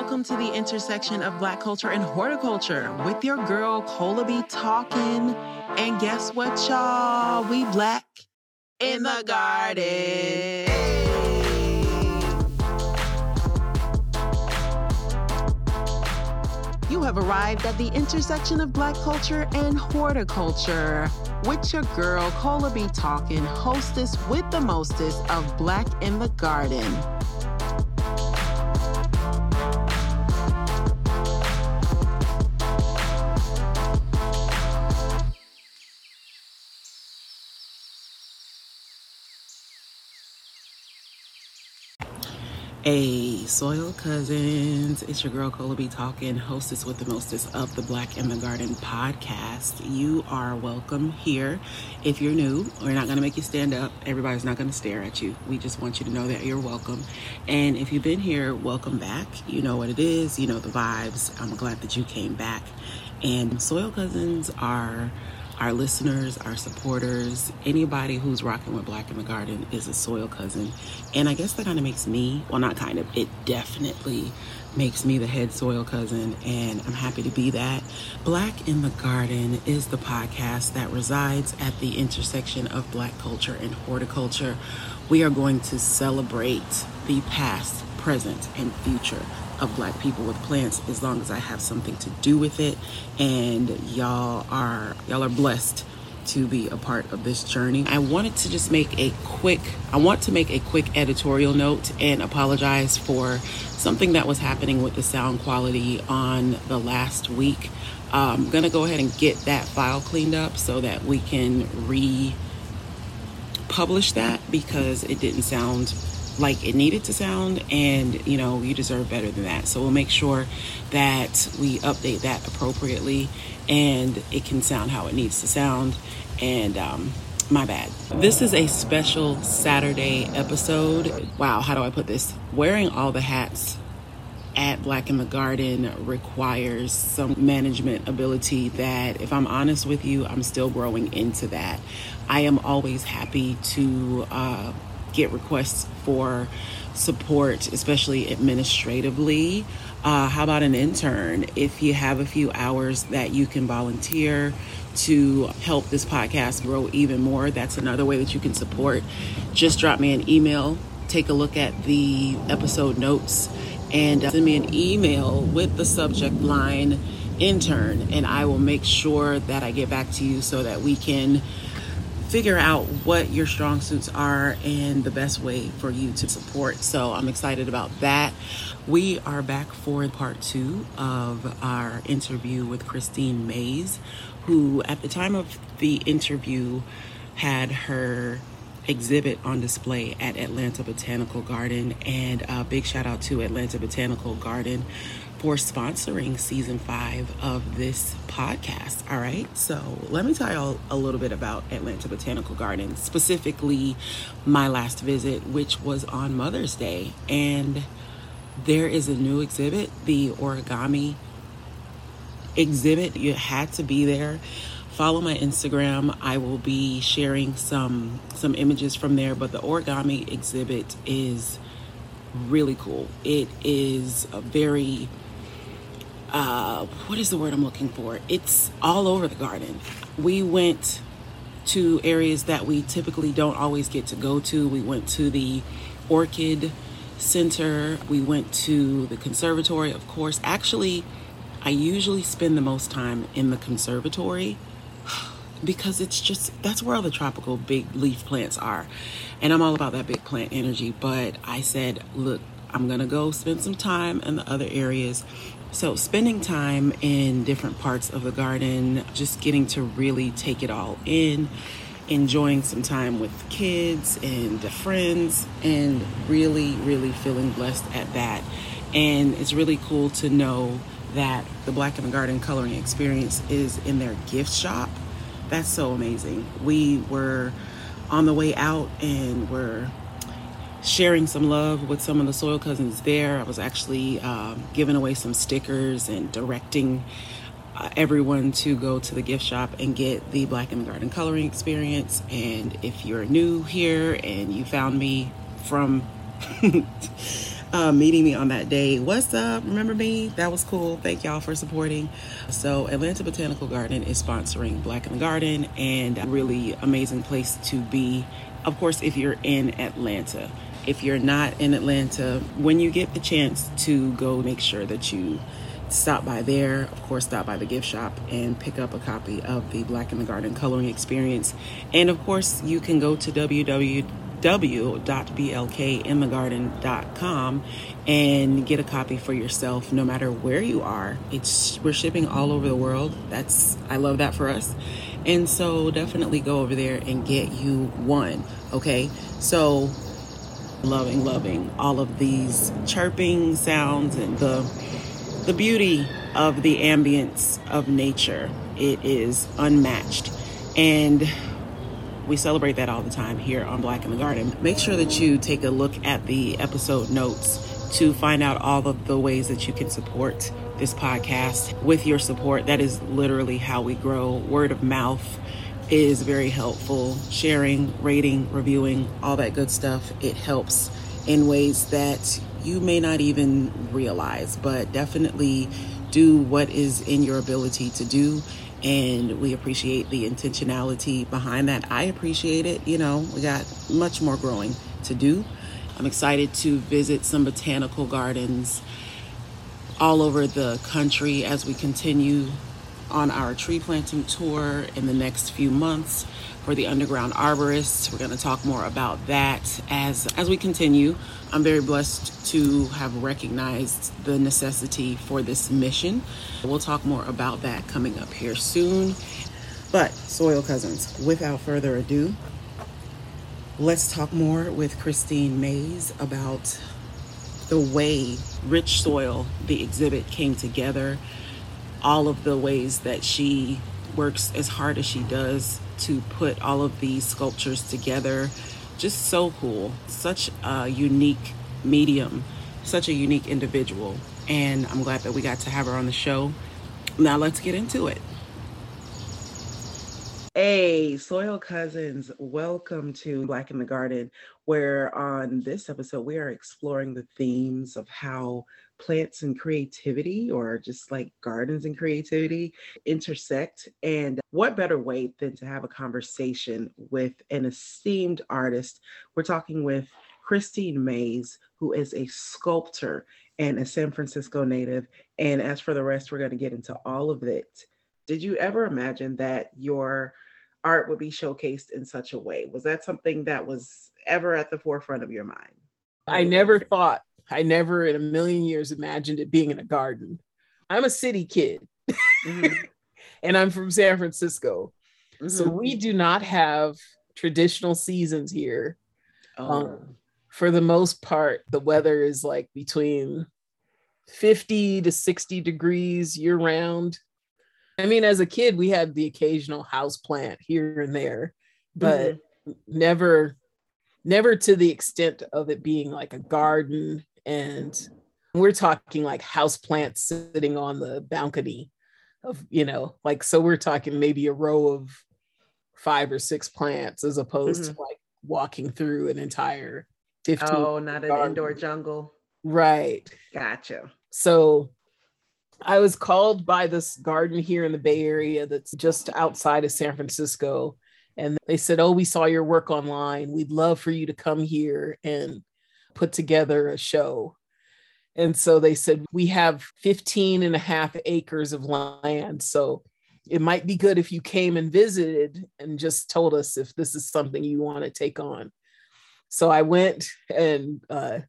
welcome to the intersection of Black culture and horticulture with your girl Cola B talking. And guess what, y'all? We black in the garden. You have arrived at the intersection of Black culture and horticulture with your girl Cola B talking, hostess with the mostest of Black in the Garden. Hey, Soil Cousins. It's your girl Cola B talking, hostess with the mostest of the Black in the Garden podcast. You are welcome here. If you're new, we're not going to make you stand up. Everybody's not going to stare at you. We just want you to know that you're welcome. And if you've been here, welcome back. You know what it is, you know the vibes. I'm glad that you came back. And Soil Cousins are our listeners, our supporters, anybody who's rocking with Black in the Garden is a soil cousin. And I guess that kind of makes me, well, not kind of, it definitely makes me the head soil cousin, and I'm happy to be that. Black in the Garden is the podcast that resides at the intersection of Black culture and horticulture. We are going to celebrate the past, present, and future of black people with plants as long as I have something to do with it and y'all are y'all are blessed to be a part of this journey. I wanted to just make a quick I want to make a quick editorial note and apologize for something that was happening with the sound quality on the last week. I'm going to go ahead and get that file cleaned up so that we can re publish that because it didn't sound like it needed to sound and you know you deserve better than that. So we'll make sure that we update that appropriately and it can sound how it needs to sound and um, my bad. This is a special saturday episode. Wow how do i put this? Wearing all the hats at Black in the Garden requires some management ability that, if I'm honest with you, I'm still growing into that. I am always happy to uh, get requests for support, especially administratively. Uh, how about an intern? If you have a few hours that you can volunteer to help this podcast grow even more, that's another way that you can support. Just drop me an email, take a look at the episode notes, and send me an email with the subject line intern, and I will make sure that I get back to you so that we can figure out what your strong suits are and the best way for you to support. So I'm excited about that. We are back for part two of our interview with Kristine Mays, who at the time of the interview had her exhibit on display at Atlanta Botanical Garden. And a big shout out to Atlanta Botanical Garden for sponsoring season five of this podcast. All right. So let me tell you a little bit about Atlanta Botanical Gardens, specifically my last visit, which was on Mother's Day. And there is a new exhibit, the origami exhibit. You had to be there. Follow my Instagram. I will be sharing some some images from there, but the origami exhibit is really cool. It is a very uh, what is the word I'm looking for? It's all over the garden. We went to areas that we typically don't always get to go to. We went to the Orchid Center, we went to the conservatory, of course. Actually, I usually spend the most time in the conservatory because it's just that's where all the tropical big leaf plants are. And I'm all about that big plant energy, but I said, look, I'm to go spend some time in the other areas so, spending time in different parts of the garden, just getting to really take it all in, enjoying some time with kids and friends, and really, really feeling blessed at that. And it's really cool to know that the Black in the Garden coloring experience is in their gift shop. That's so amazing. We were on the way out and we're sharing some love with some of the soil cousins there. I was actually um, giving away some stickers and directing uh, everyone to go to the gift shop and get the Black in the Garden coloring experience. And if you're new here and you found me from uh, meeting me on that day. What's up? Remember me? That was cool. Thank y'all for supporting. So, Atlanta Botanical Garden is sponsoring Black in the Garden and a really amazing place to be. Of course, if you're in Atlanta. If you're not in Atlanta, when you get the chance to go, make sure that you stop by there. Of course, stop by the gift shop and pick up a copy of the Black in the Garden coloring experience. And of course, you can go to www.blkinthegarden.com and get a copy for yourself no matter where you are. It's we're shipping all over the world. That's I love that for us. And so definitely go over there and get you one, okay? So loving loving all of these chirping sounds and the the beauty of the ambience of nature. It is unmatched. And we celebrate that all the time here on Black in the Garden. Make sure that you take a look at the episode notes to find out all of the ways that you can support this podcast with your support. That is literally how we grow. Word of mouth is very helpful. Sharing, rating, reviewing, all that good stuff. It helps in ways that you may not even realize, but definitely do what is in your ability to do. And we appreciate the intentionality behind that. I appreciate it. You know, we got much more growing to do. I'm excited to visit some botanical gardens all over the country as we continue on our tree planting tour in the next few months for the underground arborists. We're going to talk more about that as as we continue. I'm very blessed to have recognized the necessity for this mission. We'll talk more about that coming up here soon. But soil cousins, without further ado, let's talk more with Kristine Mays about the way Rich Soil, the exhibit, came together, all of the ways that she works as hard as she does to put all of these sculptures together. Just so cool. Such a unique medium, such a unique individual. And I'm glad that we got to have her on the show. Now let's get into it. Hey, Soil Cousins, welcome to Black in the Garden, where on this episode we are exploring the themes of how plants and creativity, or just like gardens and creativity, intersect. And what better way than to have a conversation with an esteemed artist? We're talking with Kristine Mays, who is a sculptor and a San Francisco native. And as for the rest, we're going to get into all of it. Did you ever imagine that your art would be showcased in such a way? Was that something that was ever at the forefront of your mind? I never thought I never in a million years imagined it being in a garden. I'm a city kid mm-hmm. and I'm from San Francisco. Mm-hmm. So we do not have traditional seasons here. Oh. Um, for the most part, the weather is like between 50 to 60 degrees year round. I mean, as a kid, we had the occasional house plant here and there, but mm-hmm. never never to the extent of it being like a garden and we're talking like house plants sitting on the balcony of you know like so we're talking maybe a row of five or six plants as opposed mm-hmm. to like walking through an entire 15 oh not an indoor jungle. Right. Gotcha. So i was called by this garden here in the bay area that's just outside of san francisco and they said oh we saw your work online. We'd love for you to come here and put together a show. And so they said, We have 15 and a half acres of land. So it might be good if you came and visited and just told us if this is something you want to take on. So I went and uh,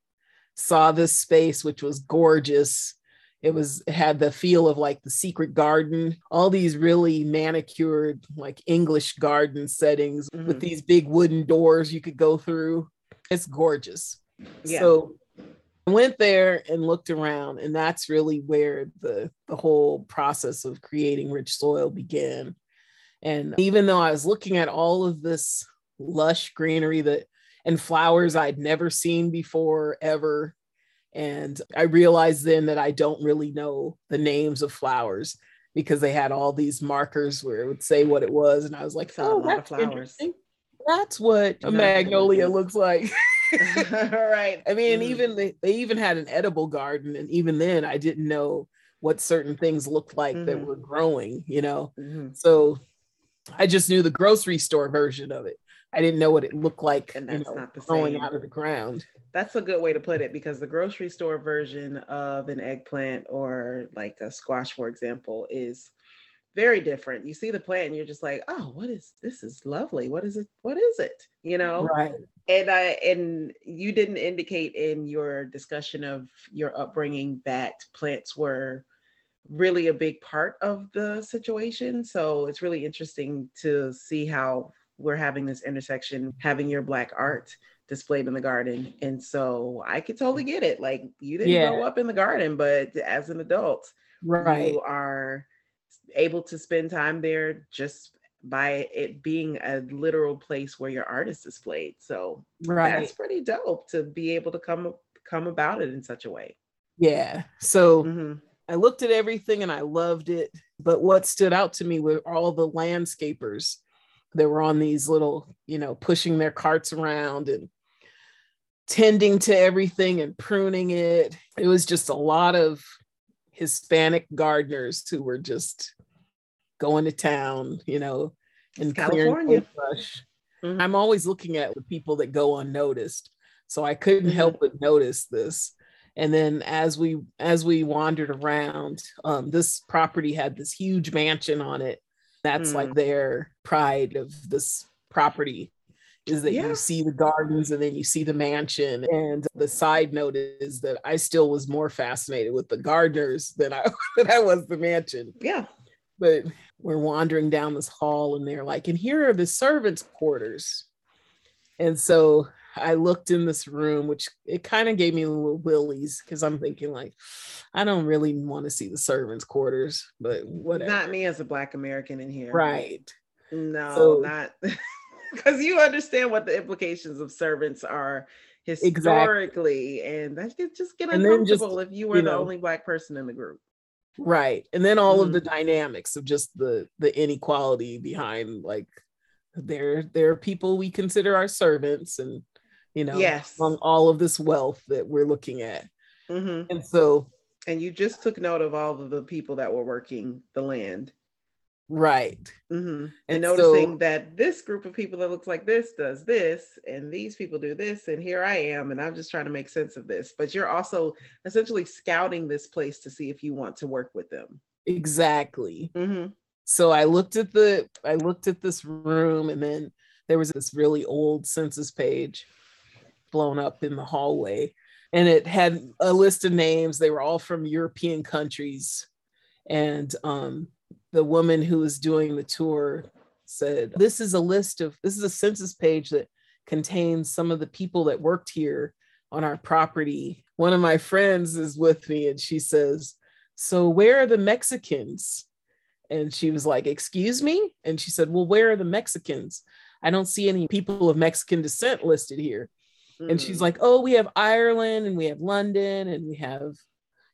saw this space, which was gorgeous. It was it had the feel of like the secret garden, all these really manicured, like English garden settings mm-hmm. with these big wooden doors you could go through. It's gorgeous. Yeah. So I went there and looked around, and that's really where the the whole process of creating rich soil began. And even though I was looking at all of this lush greenery that and flowers I'd never seen before ever, and I realized then that I don't really know the names of flowers because they had all these markers where it would say what it was, and I was like, "Oh, that's flowers. That's what a magnolia looks like." right. I mean, Mhm. even they, they even had an edible garden, and even then, I didn't know what certain things looked like that Mhm. were growing. You know, Mhm. so I just knew the grocery store version of it. I didn't know what it looked like, And you that's know, not the growing same. out of the ground. That's a good way to put it because the grocery store version of an eggplant or like a squash, for example, is very different. You see the plant and you're just like, oh, what is this? Is lovely. What is it? What is it? You know? Right. And I and you didn't indicate in your discussion of your upbringing that plants were really a big part of the situation. So it's really interesting to see how we're having this intersection, having your black art displayed in the garden. And so I could totally get it. Like you didn't Yeah. grow up in the garden, but as an adult, Right. you are able to spend time there just by it being a literal place where your art is displayed. So Right. that's pretty dope to be able to come come about it in such a way. yeah. So Mhm. I looked at everything and I loved it. But what stood out to me were all the landscapers that were on these little, you know, pushing their carts around and tending to everything and pruning it. It was just a lot of Hispanic gardeners who were just going to town, you know, and clearing California. Mhm. I'm always looking at the people that go unnoticed. So I couldn't help but notice this. And then as we as we wandered around, um, this property had this huge mansion on it. That's like Mm. their pride of this property is that Yeah. you see the gardens and then you see the mansion. And the side note is that I still was more fascinated with the gardeners than I than I was the mansion Yeah. but we're wandering down this hall and they're like, and here are the servants' quarters. And so I looked in this room, which it kind of gave me a little willies because I'm thinking like, I don't really want to see the servants' quarters, but whatever. Not me as a black American in here. Right. No, So- not because you understand what the implications of servants are historically, and that could just get And then just, uncomfortable if you were you the only black person in the group. Right. And then all of Mhm. the dynamics of just the the inequality behind like there there are people we consider our servants and you know Yes. among all of this wealth that we're looking at. hmm And so And you just took note of all of the people that were working the land. Right. hmm And And noticing so- that this group of people that looks like this does this, and these people do this, and here I am, and I'm just trying to make sense of this. But you're also essentially scouting this place to see if you want to work with them. Exactly. hmm So I looked at the I looked at this room and then there was this really old census page blown up in the hallway and it had a list of names they were all from European countries and um the woman who was doing the tour said this is a list of this is a census page that contains some of the people that worked here on our property one of my friends is with me and she says so where are the mexicans and she was like, Excuse me? And she said, Well, where are the Mexicans? I don't see any people of Mexican descent listed here. And she's Mm. like, Oh, we have Ireland and we have London and we have,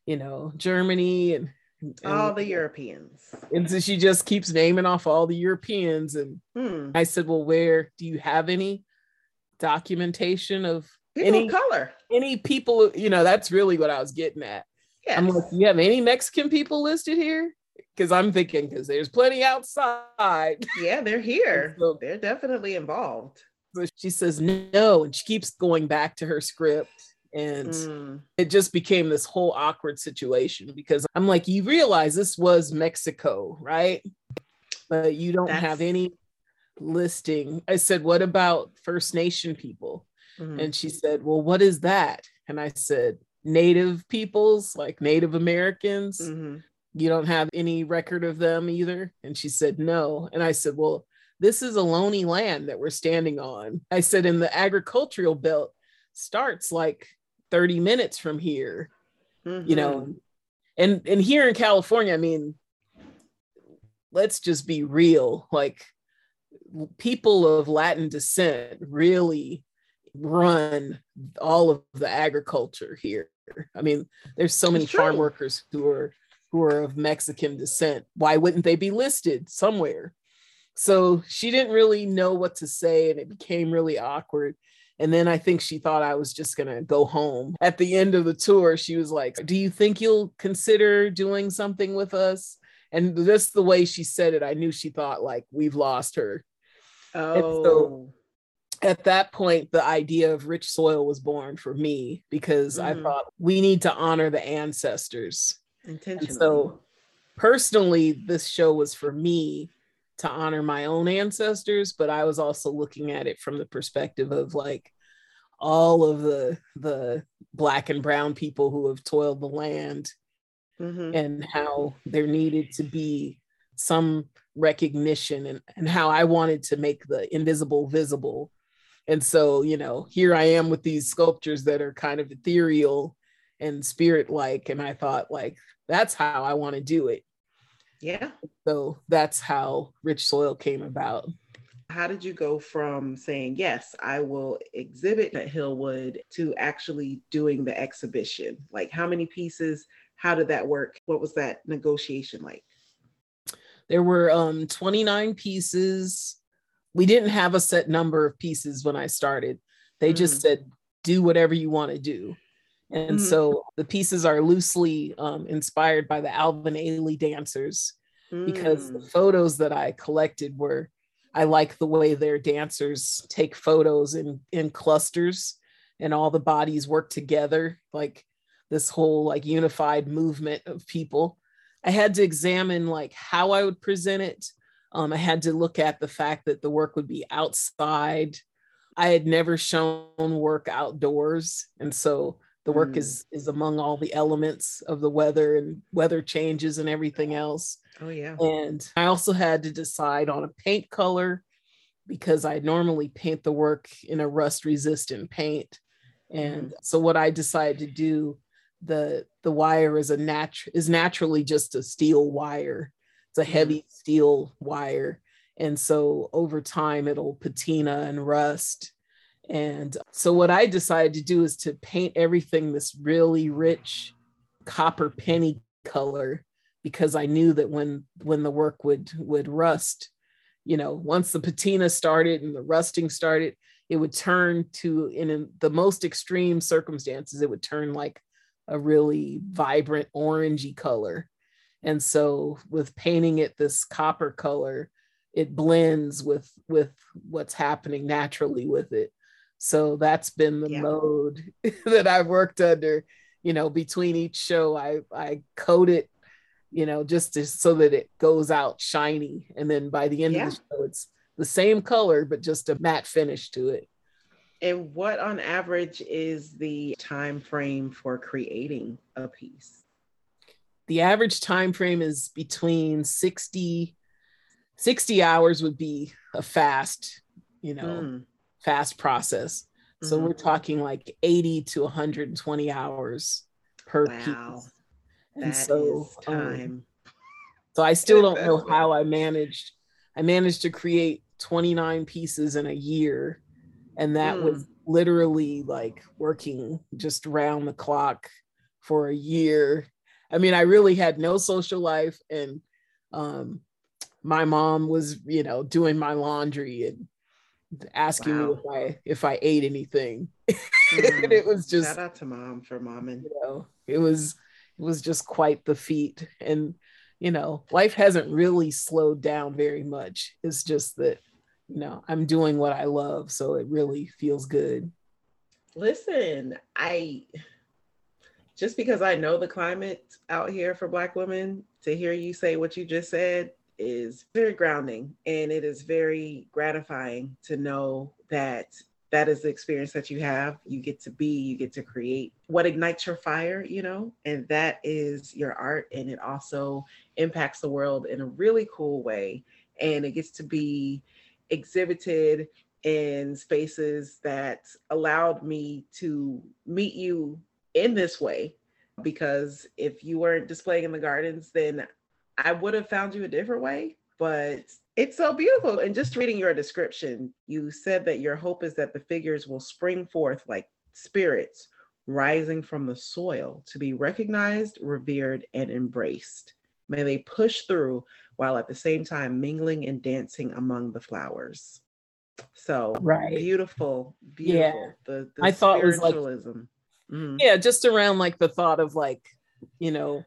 you know, Germany and, and all the Europeans. and so she just keeps naming off all the Europeans. And Hmm. I said, Well, where do you have any documentation of People Any- of color. any people? You know, that's really what I was getting at. Yes. I'm like, you have any Mexican people listed here? Because I'm thinking, because there's plenty outside. yeah, they're here. so- they're definitely involved. So she says no, and she keeps going back to her script. And Mm. it just became this whole awkward situation because I'm like, you realize this was Mexico, right? But you don't have any listing. I said, what about First Nation people? Mhm. And she said, well, what is that? And I said, Native peoples, like Native Americans. Mhm. you don't have any record of them either? And she said, no. And I said, well, this is Ohlone land that we're standing on. I said, and the agricultural belt starts like 30 minutes from here, you know. Mhm. And and here in California, I mean, let's just be real. Like people of Latin descent really run all of the agriculture here. I mean, there's so many farm workers who are who are of Mexican descent. Why wouldn't they be listed somewhere? So she didn't really know what to say, and it became really awkward. And then I think she thought I was just going to go home. At the end of the tour, she was like, Do you think you'll consider doing something with us? And just the way she said it, I knew she thought like we've lost her. Oh. So at that point, the idea of rich soil was born for me because mm-hmm. I thought we need to honor the ancestors. Intentionally. And so personally, this show was for me to honor my own ancestors, but I was also looking at it from the perspective of like all of the the black and brown people who have toiled the land mm-hmm. and how there needed to be some recognition and, and how I wanted to make the invisible visible. And so, you know, here I am with these sculptures that are kind of ethereal and spirit like. And I thought, like, that's how I want to do it. Yeah. So that's how Rich Soil came about. How did you go from saying, yes, I will exhibit at Hillwood to actually doing the exhibition? Like, how many pieces? How did that work? What was that negotiation like? There were um, 29 pieces. We didn't have a set number of pieces when I started. They mm just said, do whatever you want to do. And mm so the pieces are loosely um, inspired by the Alvin Ailey dancers mm. because the mm. photos that I collected were, I like the way their dancers take photos in, in clusters and all the bodies work together, like this whole like unified movement of people. I had to examine like how I would present it. Um, I had to look at the fact that the work would be outside. I had never shown work outdoors. And so the work mm. is is among all the elements of the weather and weather changes and everything else oh yeah and i also had to decide on a paint color because i normally paint the work in a rust resistant paint and mm. so what i decided to do the the wire is a nat is naturally just a steel wire it's a mm. heavy steel wire and so over time it'll patina and rust and so what I decided to do is to paint everything this really rich copper penny color because I knew that when when the work would would rust, you know, once the patina started and the rusting started, it would turn to in the most extreme circumstances, it would turn like a really vibrant orangey color. And so with painting it this copper color, it blends with with what's happening naturally with it so that's been the yeah. mode that I've worked under. You know, between each show, I I coat it, you know, just to, so that it goes out shiny, and then by the end yeah. of the show, it's the same color but just a matte finish to it. And what, on average, is the time frame for creating a piece? The average time frame is between 60 60 hours would be a fast, you know, mm fast process. So mm-hmm. we're talking like 80 to 120 hours per wow. piece. And that so um, time. Um, so I still don't know how I managed. I managed to create 29 pieces in a year. And that mm. was literally like working just around the clock for a year. I mean, I really had no social life and um my mom was, you know, doing my laundry and asking wow. me if I if I ate anything. Mm. and it was just shout out to mom for momming. You know, it was it was just quite the feat. And you know, life hasn't really slowed down very much. It's just that, you know, I'm doing what I love. So it really feels good. Listen, I just because I know the climate out here for black women, to hear you say what you just said is very grounding and it is very gratifying to know that that is the experience that you have. You get to be, you get to create what ignites your fire, you know, and that is your art. And it also impacts the world in a really cool way. And it gets to be exhibited in spaces that allowed me to meet you in this way. Because if you weren't displaying in the gardens, then I would have found you a different way, but it's so beautiful. And just reading your description, you said that your hope is that the figures will spring forth like spirits rising from the soil to be recognized, revered, and embraced. May they push through while at the same time mingling and dancing among the flowers. So right. beautiful, beautiful. Yeah. The, the I thought was like mm-hmm. yeah, just around like the thought of like, you know,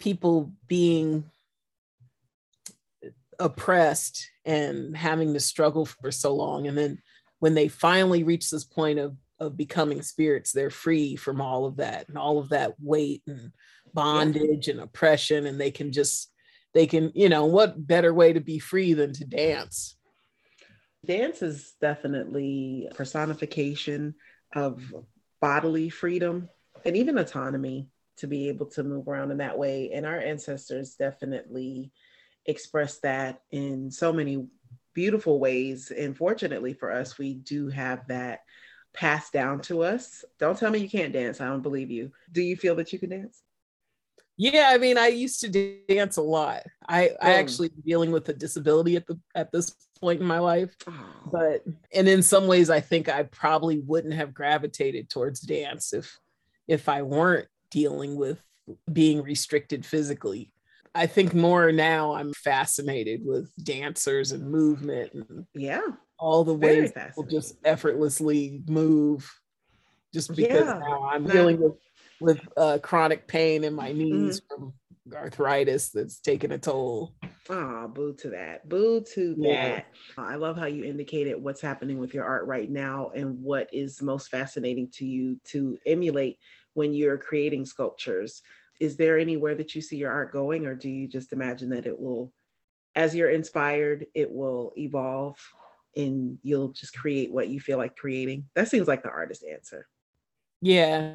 people being oppressed and having to struggle for so long. And then when they finally reach this point of of becoming spirits, they're free from all of that and all of that weight and bondage and oppression, and they can just they can, you know, what better way to be free than to dance? Dance is definitely personification of bodily freedom and even autonomy to be able to move around in that way. And our ancestors definitely expressed that in so many beautiful ways. And fortunately for us, we do have that passed down to us. Don't tell me you can't dance. I don't believe you. Do you feel that you can dance? Yeah, I mean, I used to dance a lot. I, I oh. actually dealing with a disability at the at this point in my life, oh. but and in some ways, I think I probably wouldn't have gravitated towards dance if if I weren't dealing with being restricted physically. I think more now I'm fascinated with dancers and movement and yeah, all the ways people just effortlessly move just because yeah. now I'm dealing with with uh, chronic pain in my knees mm-hmm. from arthritis that's taken a toll. Oh, boo to that. Boo to yeah. that. I love how you indicated what's happening with your art right now and what is most fascinating to you to emulate when you're creating sculptures. Is there anywhere that you see your art going, or do you just imagine that it will, as you're inspired, it will evolve and you'll just create what you feel like creating? That seems like the artist answer. Yeah,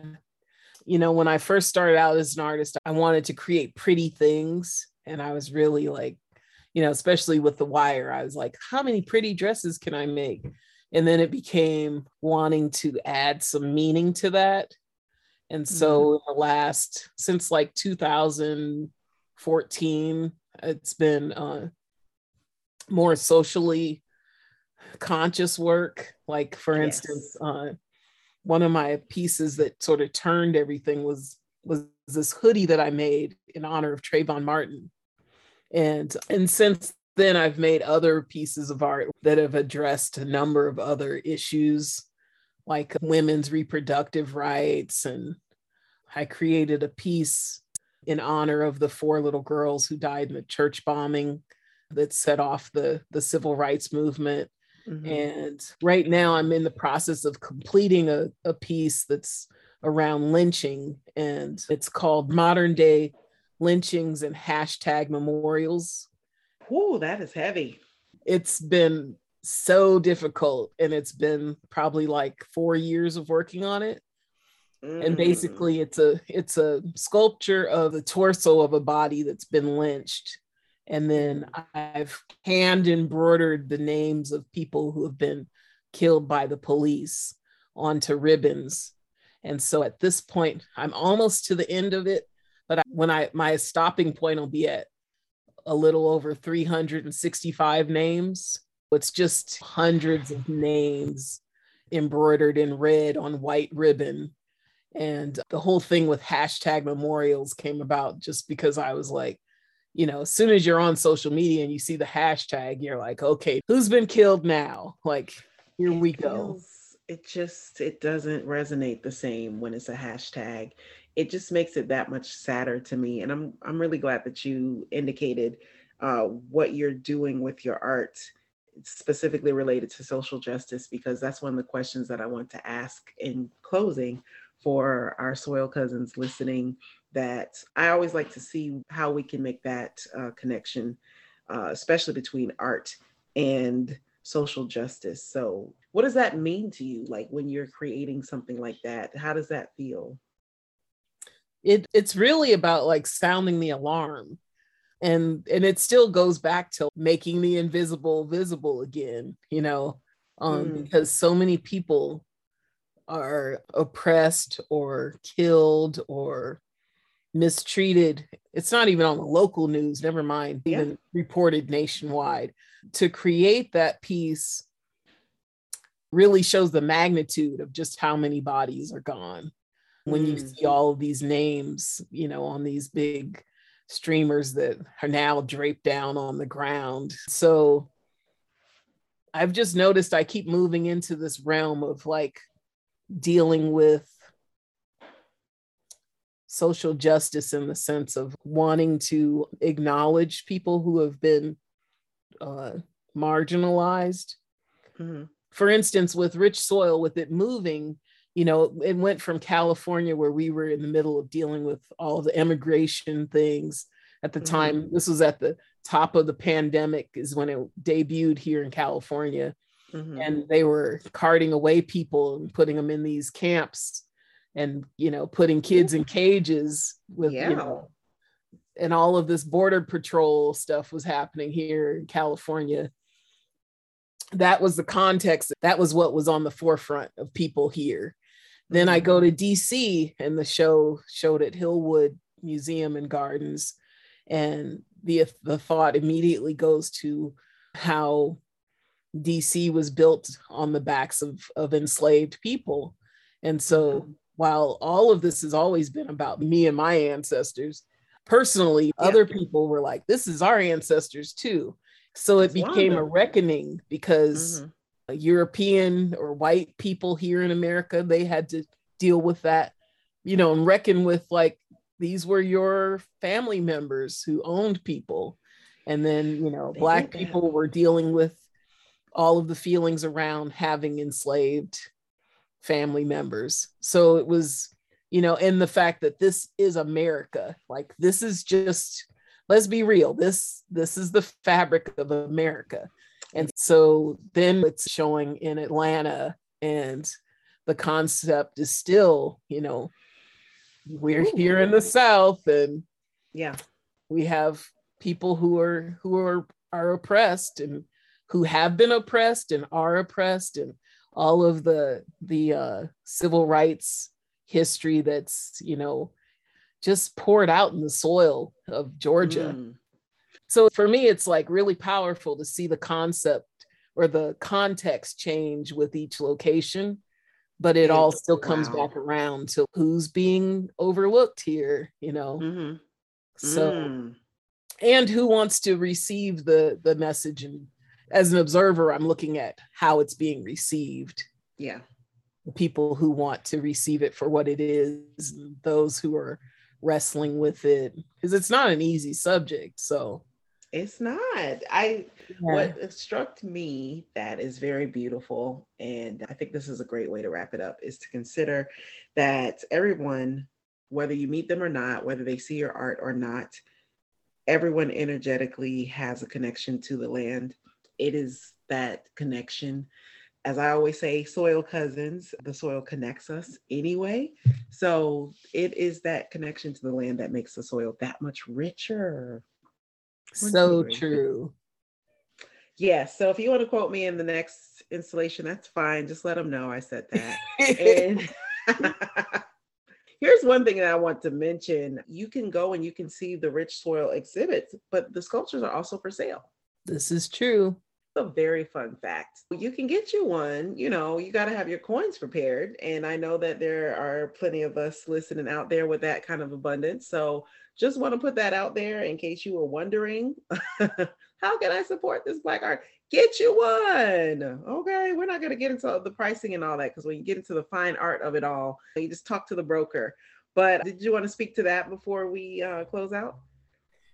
you know, when I first started out as an artist, I wanted to create pretty things. And I was really like, you know, especially with the wire, I was like, how many pretty dresses can I make? And then it became wanting to add some meaning to that. And so mm-hmm. in the last, since like 2014, it's been uh, more socially conscious work. Like, for yes. instance, uh, one of my pieces that sort of turned everything was was this hoodie that I made in honor of Trayvon Martin. And and since then I've made other pieces of art that have addressed a number of other issues like women's reproductive rights and I created a piece in honor of the four little girls who died in the church bombing that set off the the civil rights movement Mm-hmm. And right now, I'm in the process of completing a, a piece that's around lynching, and it's called Modern Day Lynchings and Hashtag Memorials. Oh, that is heavy. It's been so difficult, and it's been probably like four years of working on it. Mm. And basically, it's a it's a sculpture of the torso of a body that's been lynched and then I've hand embroidered the names of people who have been killed by the police onto ribbons. And so at this point, I'm almost to the end of it, but when I my stopping point will be at a little over 365 names. It's just hundreds of names embroidered in red on white ribbon. And the whole thing with hashtag memorials came about just because I was like, you know, as soon as you're on social media and you see the hashtag, you're like, okay, who's been killed now? Like, here we go. It just it doesn't resonate the same when it's a hashtag. It just makes it that much sadder to me. And I'm I'm really glad that you indicated uh, what you're doing with your art specifically related to social justice because that's one of the questions that I want to ask in closing for our soil cousins listening that I always like to see how we can make that uh, connection, uh, especially between art and social justice. So, what does that mean to you? Like when you're creating something like that, how does that feel? It it's really about like sounding the alarm. And and it still goes back to making the invisible visible again, you know, um, mm. because so many people are oppressed or killed or mistreated. It's not even on the local news, never mind, yeah. even reported nationwide. To create that piece really shows the magnitude of just how many bodies are gone. When mm. you see all of these names, you know, on these big streamers that are now draped down on the ground. So I've just noticed I keep moving into this realm of like dealing with social justice in the sense of wanting to acknowledge people who have been uh, marginalized. Mm-hmm. For instance, with Rich Soil, with it moving, you know, it went from California, where we were in the middle of dealing with all the immigration things at the mm-hmm. time. This was at the top of the pandemic, is when it debuted here in California. Mm-hmm. And they were carting away people and putting them in these camps and you know putting kids in cages with yeah. you know and all of this border patrol stuff was happening here in California that was the context that was what was on the forefront of people here then i go to mm-hmm. dc and the show showed at hillwood museum and gardens and the the thought immediately goes to how dc was built on the backs of of enslaved people and so mm-hmm while all of this has always been about me and my ancestors, personally, yeah. other people were like, this is our ancestors too. So it became a reckoning because mm-hmm. European or white people here in America, they had to deal with that, you know, and reckon with like, these were your family members who owned people. And then, you know, they Black people were dealing with all of the feelings around having enslaved family members. So it was, you know, and the fact that this is America, like this is just, let's be real, this this is the fabric of America. And so then it's showing in Atlanta and the concept is still, you know, we're Ooh. here in the South and yeah, we have people who are who are are oppressed and who have been oppressed and are oppressed and all of the the uh, civil rights history that's you know just poured out in the soil of Georgia. Mm. So for me, it's like really powerful to see the concept or the context change with each location, but it all still comes wow. back around to who's being overlooked here, you know. Mm-hmm. So, mm. and who wants to receive the the message and as an observer, I'm looking at how it's being received. Yeah. The people who want to receive it for what it is, those who are wrestling with it, because it's not an easy subject. So it's not. I yeah. what struck me that is very beautiful, and I think this is a great way to wrap it up, is to consider that everyone, whether you meet them or not, whether they see your art or not, everyone energetically has a connection to the land it is that connection. As I always say, soil cousins, the soil connects us anyway. So it is that connection to the land that makes the soil that much richer. So true. Yeah. So if you want to quote me in the next installation, that's fine. Just let them know I said that. and here's one thing that I want to mention. You can go and you can see the rich soil exhibits, but the sculptures are also for sale. This is true a very fun fact. You can get you one, you know, you got to have your coins prepared. And I know that there are plenty of us listening out there with that kind of abundance. So just want to put that out there in case you were wondering how can I support this Black art? Get you one. Okay. We're not going to get into the pricing and all that because when you get into the fine art of it all, you just talk to the broker. But did you want to speak to that before we uh, close out?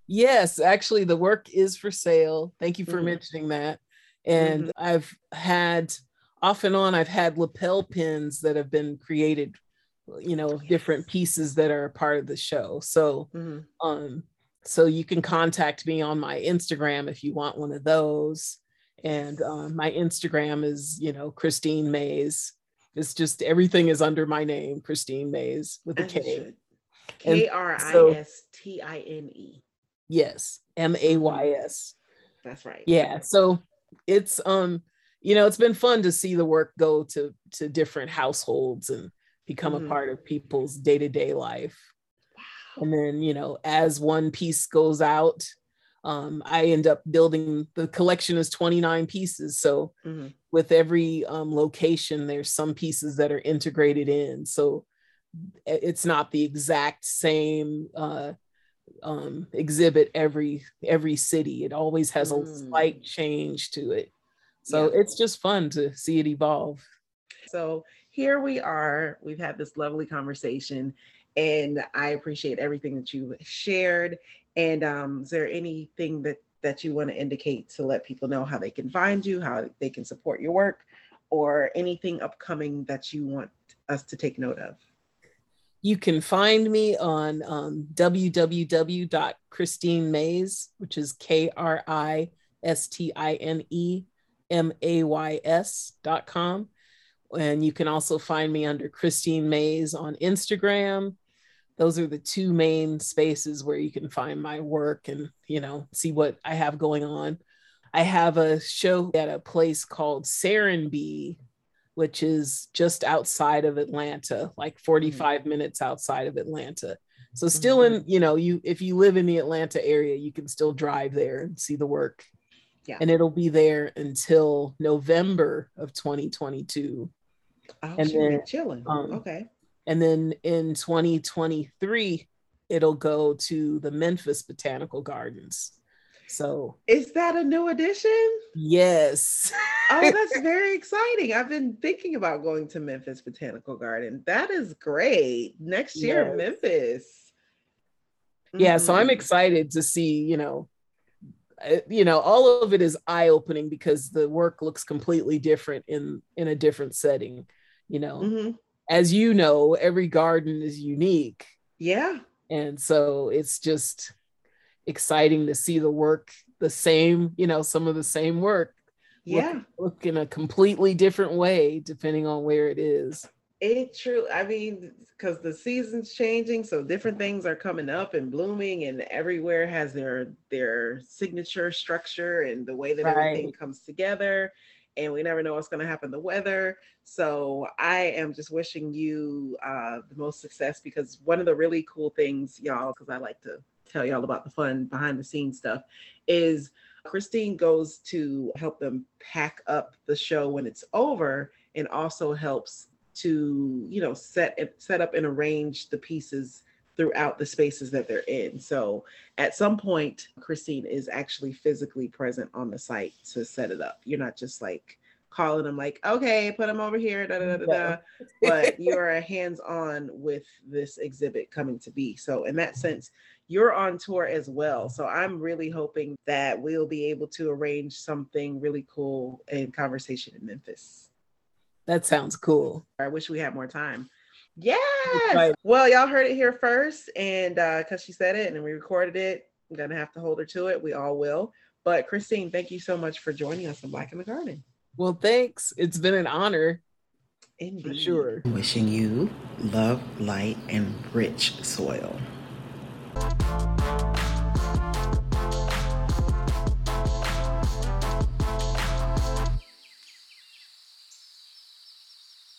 Yes, actually, the work is for sale. Thank you for mm-hmm. mentioning that. And mm-hmm. I've had off and on, I've had lapel pins that have been created, you know, different pieces that are a part of the show. So, mm-hmm. um, so you can contact me on my Instagram if you want one of those. And um, my Instagram is, you know, Kristine Mays. It's just everything is under my name, Kristine Mays with a K. K R I S T I N E. Yes, M A Y S. That's right. Yeah. So it's um you know it's been fun to see the work go to to different households and become mm-hmm. a part of people's day-to-day life wow. and then you know as one piece goes out um, i end up building the collection is 29 pieces so mm-hmm. with every um, location there's some pieces that are integrated in so it's not the exact same uh, um, exhibit every every city. It always has a mm. slight change to it. So yeah. it's just fun to see it evolve. So here we are. We've had this lovely conversation, and I appreciate everything that you shared. And um, is there anything that that you want to indicate to let people know how they can find you, how they can support your work, or anything upcoming that you want us to take note of? You can find me on um, www.kristine which is K R I S T I N E M A Y S.com. And you can also find me under Kristine Mays on Instagram. Those are the two main spaces where you can find my work and, you know, see what I have going on. I have a show at a place called Serenbe, which is just outside of Atlanta, like 45 mm-hmm. minutes outside of Atlanta. So still mm-hmm. in, you know, you if you live in the Atlanta area, you can still drive there and see the work. Yeah. And it'll be there until November of 2022. Oh, and then chilling. Um, okay. And then in 2023, it'll go to the Memphis Botanical Gardens. So is that a new addition? Yes. oh, that's very exciting. I've been thinking about going to Memphis Botanical Garden. That is great. Next year, yes. Memphis. Yeah, mm-hmm. so I'm mm-hmm. excited to see, you know, uh, you know, all of it is eye-opening because the work looks completely different in in a different setting, you know. Mm-hmm. As you know, every garden is unique. Yeah. And so it's just exciting to see the work the same, you know, some of the same work. Yeah. Look, look in a completely different way depending on where it is. It true. I mean, because the season's changing, so different things are coming up and blooming, and everywhere has their their signature structure and the way that right. everything comes together. And we never know what's going to happen the weather. So I am just wishing you uh, the most success because one of the really cool things, y'all, because I like to tell y'all about the fun behind the scenes stuff is Kristine goes to help them pack up the show when it's over and also helps to, you know, set set up and arrange the pieces throughout the spaces that they're in. So at some point, Kristine is actually physically present on the site to set it up. You're not just like calling them like, okay, put them over here, da da da da. da. but you're hands on with this exhibit coming to be. So in that sense, you're on tour as well. So I'm really hoping that we'll be able to arrange something really cool in conversation in Memphis. That sounds cool. I wish we had more time. Yes. Right. Well, y'all heard it here first. And uh, because she said it and we recorded it, I'm gonna have to hold her to it. We all will. But Kristine, thank you so much for joining us on Black in the Garden. Well, thanks. It's been an honor. Indeed. For sure. Wishing you love, light, and rich soil.